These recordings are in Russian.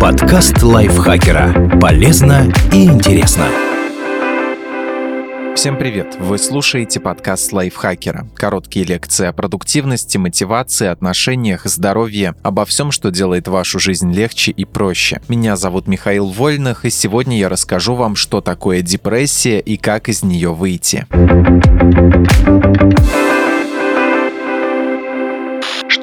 Подкаст лайфхакера. Полезно и интересно. Всем привет! Вы слушаете подкаст лайфхакера. Короткие лекции о продуктивности, мотивации, отношениях, здоровье, обо всем, что делает вашу жизнь легче и проще. Меня зовут Михаил Вольных, и сегодня я расскажу вам, что такое депрессия и как из нее выйти.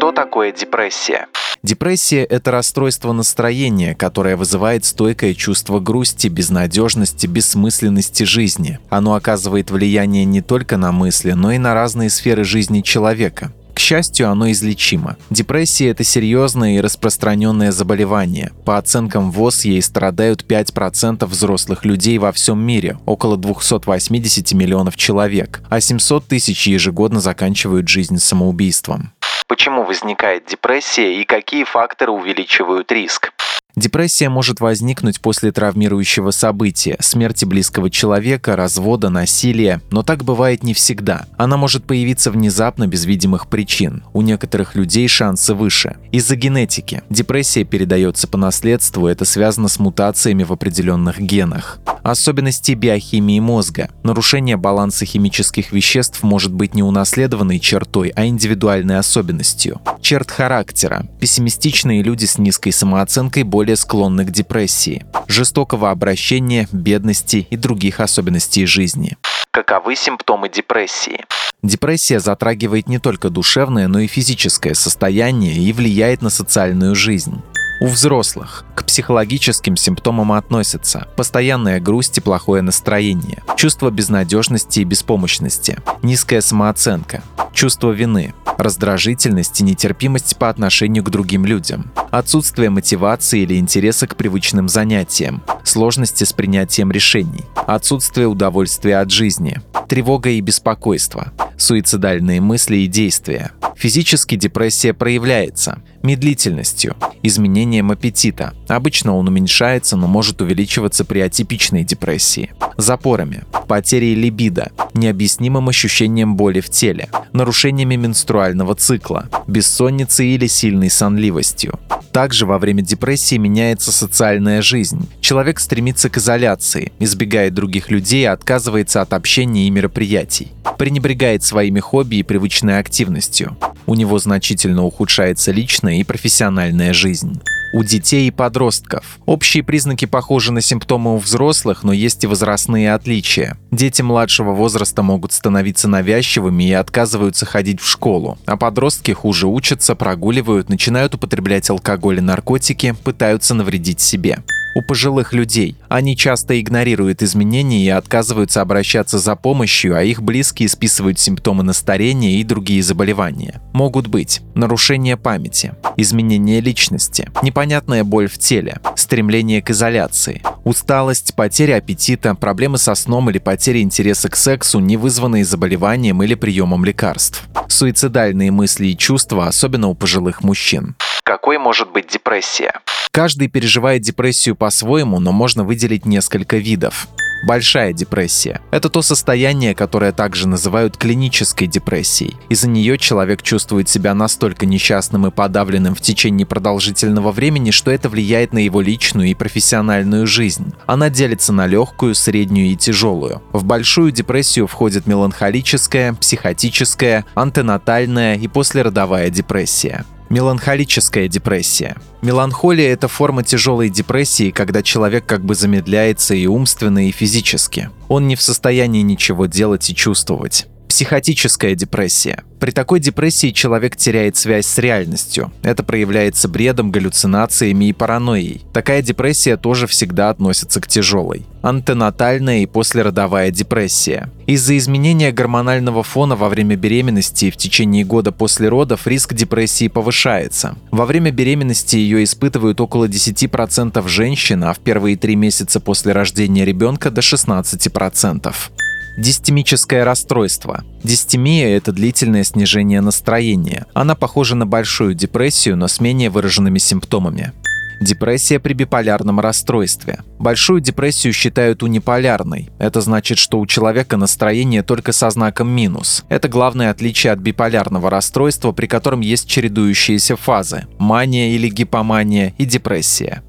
Что такое депрессия? Депрессия – это расстройство настроения, которое вызывает стойкое чувство грусти, безнадежности, бессмысленности жизни. Оно оказывает влияние не только на мысли, но и на разные сферы жизни человека. К счастью, оно излечимо. Депрессия – это серьезное и распространенное заболевание. По оценкам ВОЗ, ей страдают 5% взрослых людей во всем мире, около 280 миллионов человек, а 700 тысяч ежегодно заканчивают жизнь самоубийством. Почему возникает депрессия и какие факторы увеличивают риск? Депрессия может возникнуть после травмирующего события, смерти близкого человека, развода, насилия, но так бывает не всегда. Она может появиться внезапно без видимых причин. У некоторых людей шансы выше. Из-за генетики. Депрессия передается по наследству, это связано с мутациями в определенных генах. Особенности биохимии мозга. Нарушение баланса химических веществ может быть не унаследованной чертой, а индивидуальной особенностью. Черт характера. Пессимистичные люди с низкой самооценкой более склонны к депрессии, жестокого обращения, бедности и других особенностей жизни. Каковы симптомы депрессии? Депрессия затрагивает не только душевное, но и физическое состояние и влияет на социальную жизнь. У взрослых к психологическим симптомам относятся постоянная грусть и плохое настроение, чувство безнадежности и беспомощности, низкая самооценка, чувство вины, раздражительность и нетерпимость по отношению к другим людям, отсутствие мотивации или интереса к привычным занятиям, сложности с принятием решений, отсутствие удовольствия от жизни, тревога и беспокойство, суицидальные мысли и действия. Физически депрессия проявляется медлительностью, изменением аппетита. Обычно он уменьшается, но может увеличиваться при атипичной депрессии. Запорами, потерей либидо, необъяснимым ощущением боли в теле, нарушениями менструального цикла, бессонницей или сильной сонливостью. Также во время депрессии меняется социальная жизнь. Человек стремится к изоляции, избегает других людей отказывается от общения и мероприятий. Пренебрегает своими хобби и привычной активностью. У него значительно ухудшается личная и профессиональная жизнь у детей и подростков. Общие признаки похожи на симптомы у взрослых, но есть и возрастные отличия. Дети младшего возраста могут становиться навязчивыми и отказываются ходить в школу, а подростки хуже учатся, прогуливают, начинают употреблять алкоголь и наркотики, пытаются навредить себе у пожилых людей. Они часто игнорируют изменения и отказываются обращаться за помощью, а их близкие списывают симптомы на старение и другие заболевания. Могут быть нарушение памяти, изменение личности, непонятная боль в теле, стремление к изоляции, усталость, потеря аппетита, проблемы со сном или потеря интереса к сексу, не вызванные заболеванием или приемом лекарств, суицидальные мысли и чувства, особенно у пожилых мужчин. Какой может быть депрессия? Каждый переживает депрессию по-своему, но можно выделить несколько видов. Большая депрессия – это то состояние, которое также называют клинической депрессией. Из-за нее человек чувствует себя настолько несчастным и подавленным в течение продолжительного времени, что это влияет на его личную и профессиональную жизнь. Она делится на легкую, среднюю и тяжелую. В большую депрессию входит меланхолическая, психотическая, антенатальная и послеродовая депрессия. Меланхолическая депрессия. Меланхолия – это форма тяжелой депрессии, когда человек как бы замедляется и умственно, и физически. Он не в состоянии ничего делать и чувствовать. Психотическая депрессия. При такой депрессии человек теряет связь с реальностью. Это проявляется бредом, галлюцинациями и паранойей. Такая депрессия тоже всегда относится к тяжелой. Антенатальная и послеродовая депрессия. Из-за изменения гормонального фона во время беременности и в течение года после родов риск депрессии повышается. Во время беременности ее испытывают около 10% женщин, а в первые три месяца после рождения ребенка до 16%. Дистемическое расстройство. Дистемия – это длительное снижение настроения. Она похожа на большую депрессию, но с менее выраженными симптомами. Депрессия при биполярном расстройстве. Большую депрессию считают униполярной. Это значит, что у человека настроение только со знаком минус. Это главное отличие от биполярного расстройства, при котором есть чередующиеся фазы – мания или гипомания и депрессия.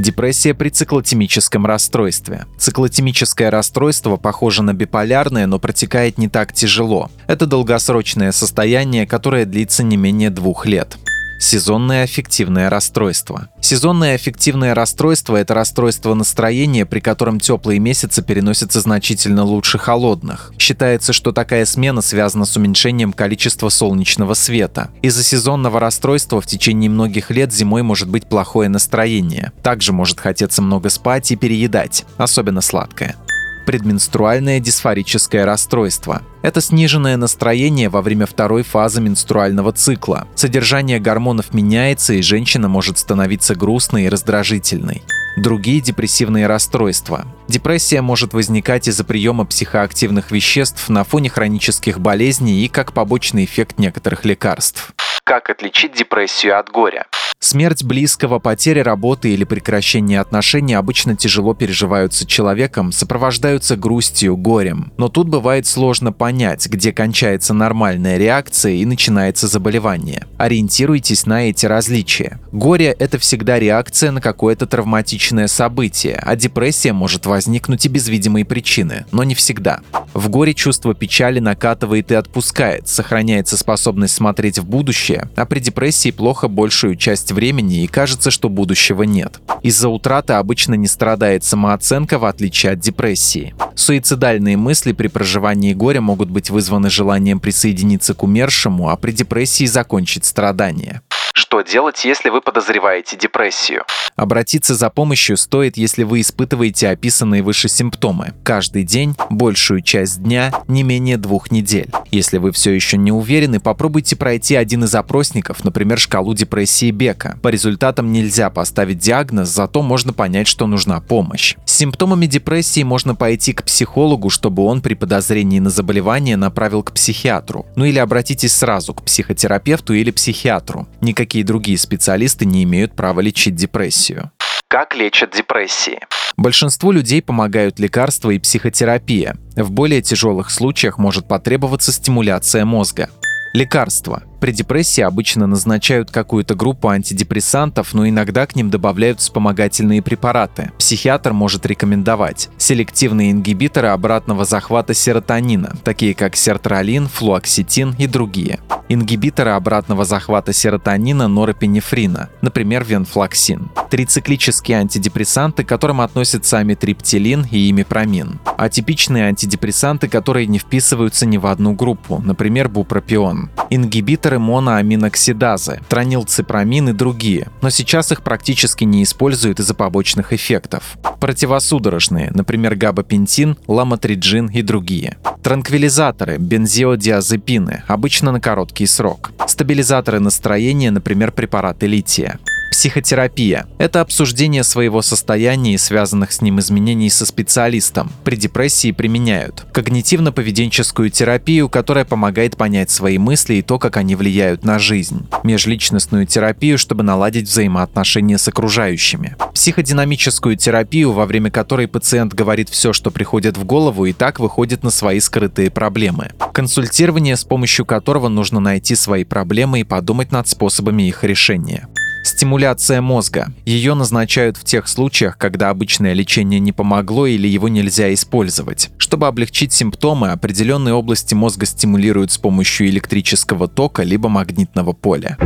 Депрессия при циклотимическом расстройстве. Циклотимическое расстройство похоже на биполярное, но протекает не так тяжело. Это долгосрочное состояние, которое длится не менее двух лет. Сезонное аффективное расстройство. Сезонное аффективное расстройство – это расстройство настроения, при котором теплые месяцы переносятся значительно лучше холодных. Считается, что такая смена связана с уменьшением количества солнечного света. Из-за сезонного расстройства в течение многих лет зимой может быть плохое настроение. Также может хотеться много спать и переедать, особенно сладкое предменструальное дисфорическое расстройство. Это сниженное настроение во время второй фазы менструального цикла. Содержание гормонов меняется, и женщина может становиться грустной и раздражительной. Другие депрессивные расстройства. Депрессия может возникать из-за приема психоактивных веществ на фоне хронических болезней и как побочный эффект некоторых лекарств. Как отличить депрессию от горя? Смерть близкого, потеря работы или прекращение отношений обычно тяжело переживаются человеком, сопровождаются грустью, горем. Но тут бывает сложно понять, где кончается нормальная реакция и начинается заболевание. Ориентируйтесь на эти различия. Горе – это всегда реакция на какое-то травматичное событие, а депрессия может возникнуть и без видимой причины, но не всегда. В горе чувство печали накатывает и отпускает, сохраняется способность смотреть в будущее, а при депрессии плохо большую часть часть времени и кажется, что будущего нет. Из-за утраты обычно не страдает самооценка, в отличие от депрессии. Суицидальные мысли при проживании горя могут быть вызваны желанием присоединиться к умершему, а при депрессии закончить страдания. Что делать, если вы подозреваете депрессию? Обратиться за помощью стоит, если вы испытываете описанные выше симптомы. Каждый день, большую часть дня, не менее двух недель. Если вы все еще не уверены, попробуйте пройти один из опросников, например, шкалу депрессии Бека. По результатам нельзя поставить диагноз, зато можно понять, что нужна помощь. С симптомами депрессии можно пойти к психологу, чтобы он при подозрении на заболевание направил к психиатру. Ну или обратитесь сразу к психотерапевту или психиатру. Никакие другие специалисты не имеют права лечить депрессию. Как лечат депрессии? Большинству людей помогают лекарства и психотерапия. В более тяжелых случаях может потребоваться стимуляция мозга. Лекарства. При депрессии обычно назначают какую-то группу антидепрессантов, но иногда к ним добавляют вспомогательные препараты. Психиатр может рекомендовать селективные ингибиторы обратного захвата серотонина, такие как сертралин, флуоксетин и другие. Ингибиторы обратного захвата серотонина, норопинефрина, например, венфлоксин. Трициклические антидепрессанты, к которым относятся амитриптилин и имипромин. Атипичные антидепрессанты, которые не вписываются ни в одну группу, например, бупропион. Ингибиторы ингибиторы моноаминоксидазы, тронилципрамин и другие, но сейчас их практически не используют из-за побочных эффектов. Противосудорожные, например, габапентин, ламотриджин и другие. Транквилизаторы, бензиодиазепины, обычно на короткий срок. Стабилизаторы настроения, например, препараты лития. Психотерапия – это обсуждение своего состояния и связанных с ним изменений со специалистом. При депрессии применяют когнитивно-поведенческую терапию, которая помогает понять свои мысли и то, как они влияют на жизнь. Межличностную терапию, чтобы наладить взаимоотношения с окружающими. Психодинамическую терапию, во время которой пациент говорит все, что приходит в голову, и так выходит на свои скрытые проблемы. Консультирование, с помощью которого нужно найти свои проблемы и подумать над способами их решения. Стимуляция мозга. Ее назначают в тех случаях, когда обычное лечение не помогло или его нельзя использовать. Чтобы облегчить симптомы, определенные области мозга стимулируют с помощью электрического тока либо магнитного поля.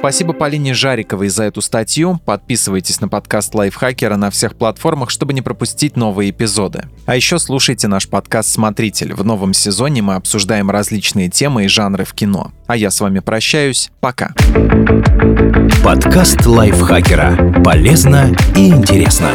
Спасибо Полине Жариковой за эту статью. Подписывайтесь на подкаст Лайфхакера на всех платформах, чтобы не пропустить новые эпизоды. А еще слушайте наш подкаст «Смотритель». В новом сезоне мы обсуждаем различные темы и жанры в кино. А я с вами прощаюсь. Пока. Подкаст Лайфхакера. Полезно и интересно.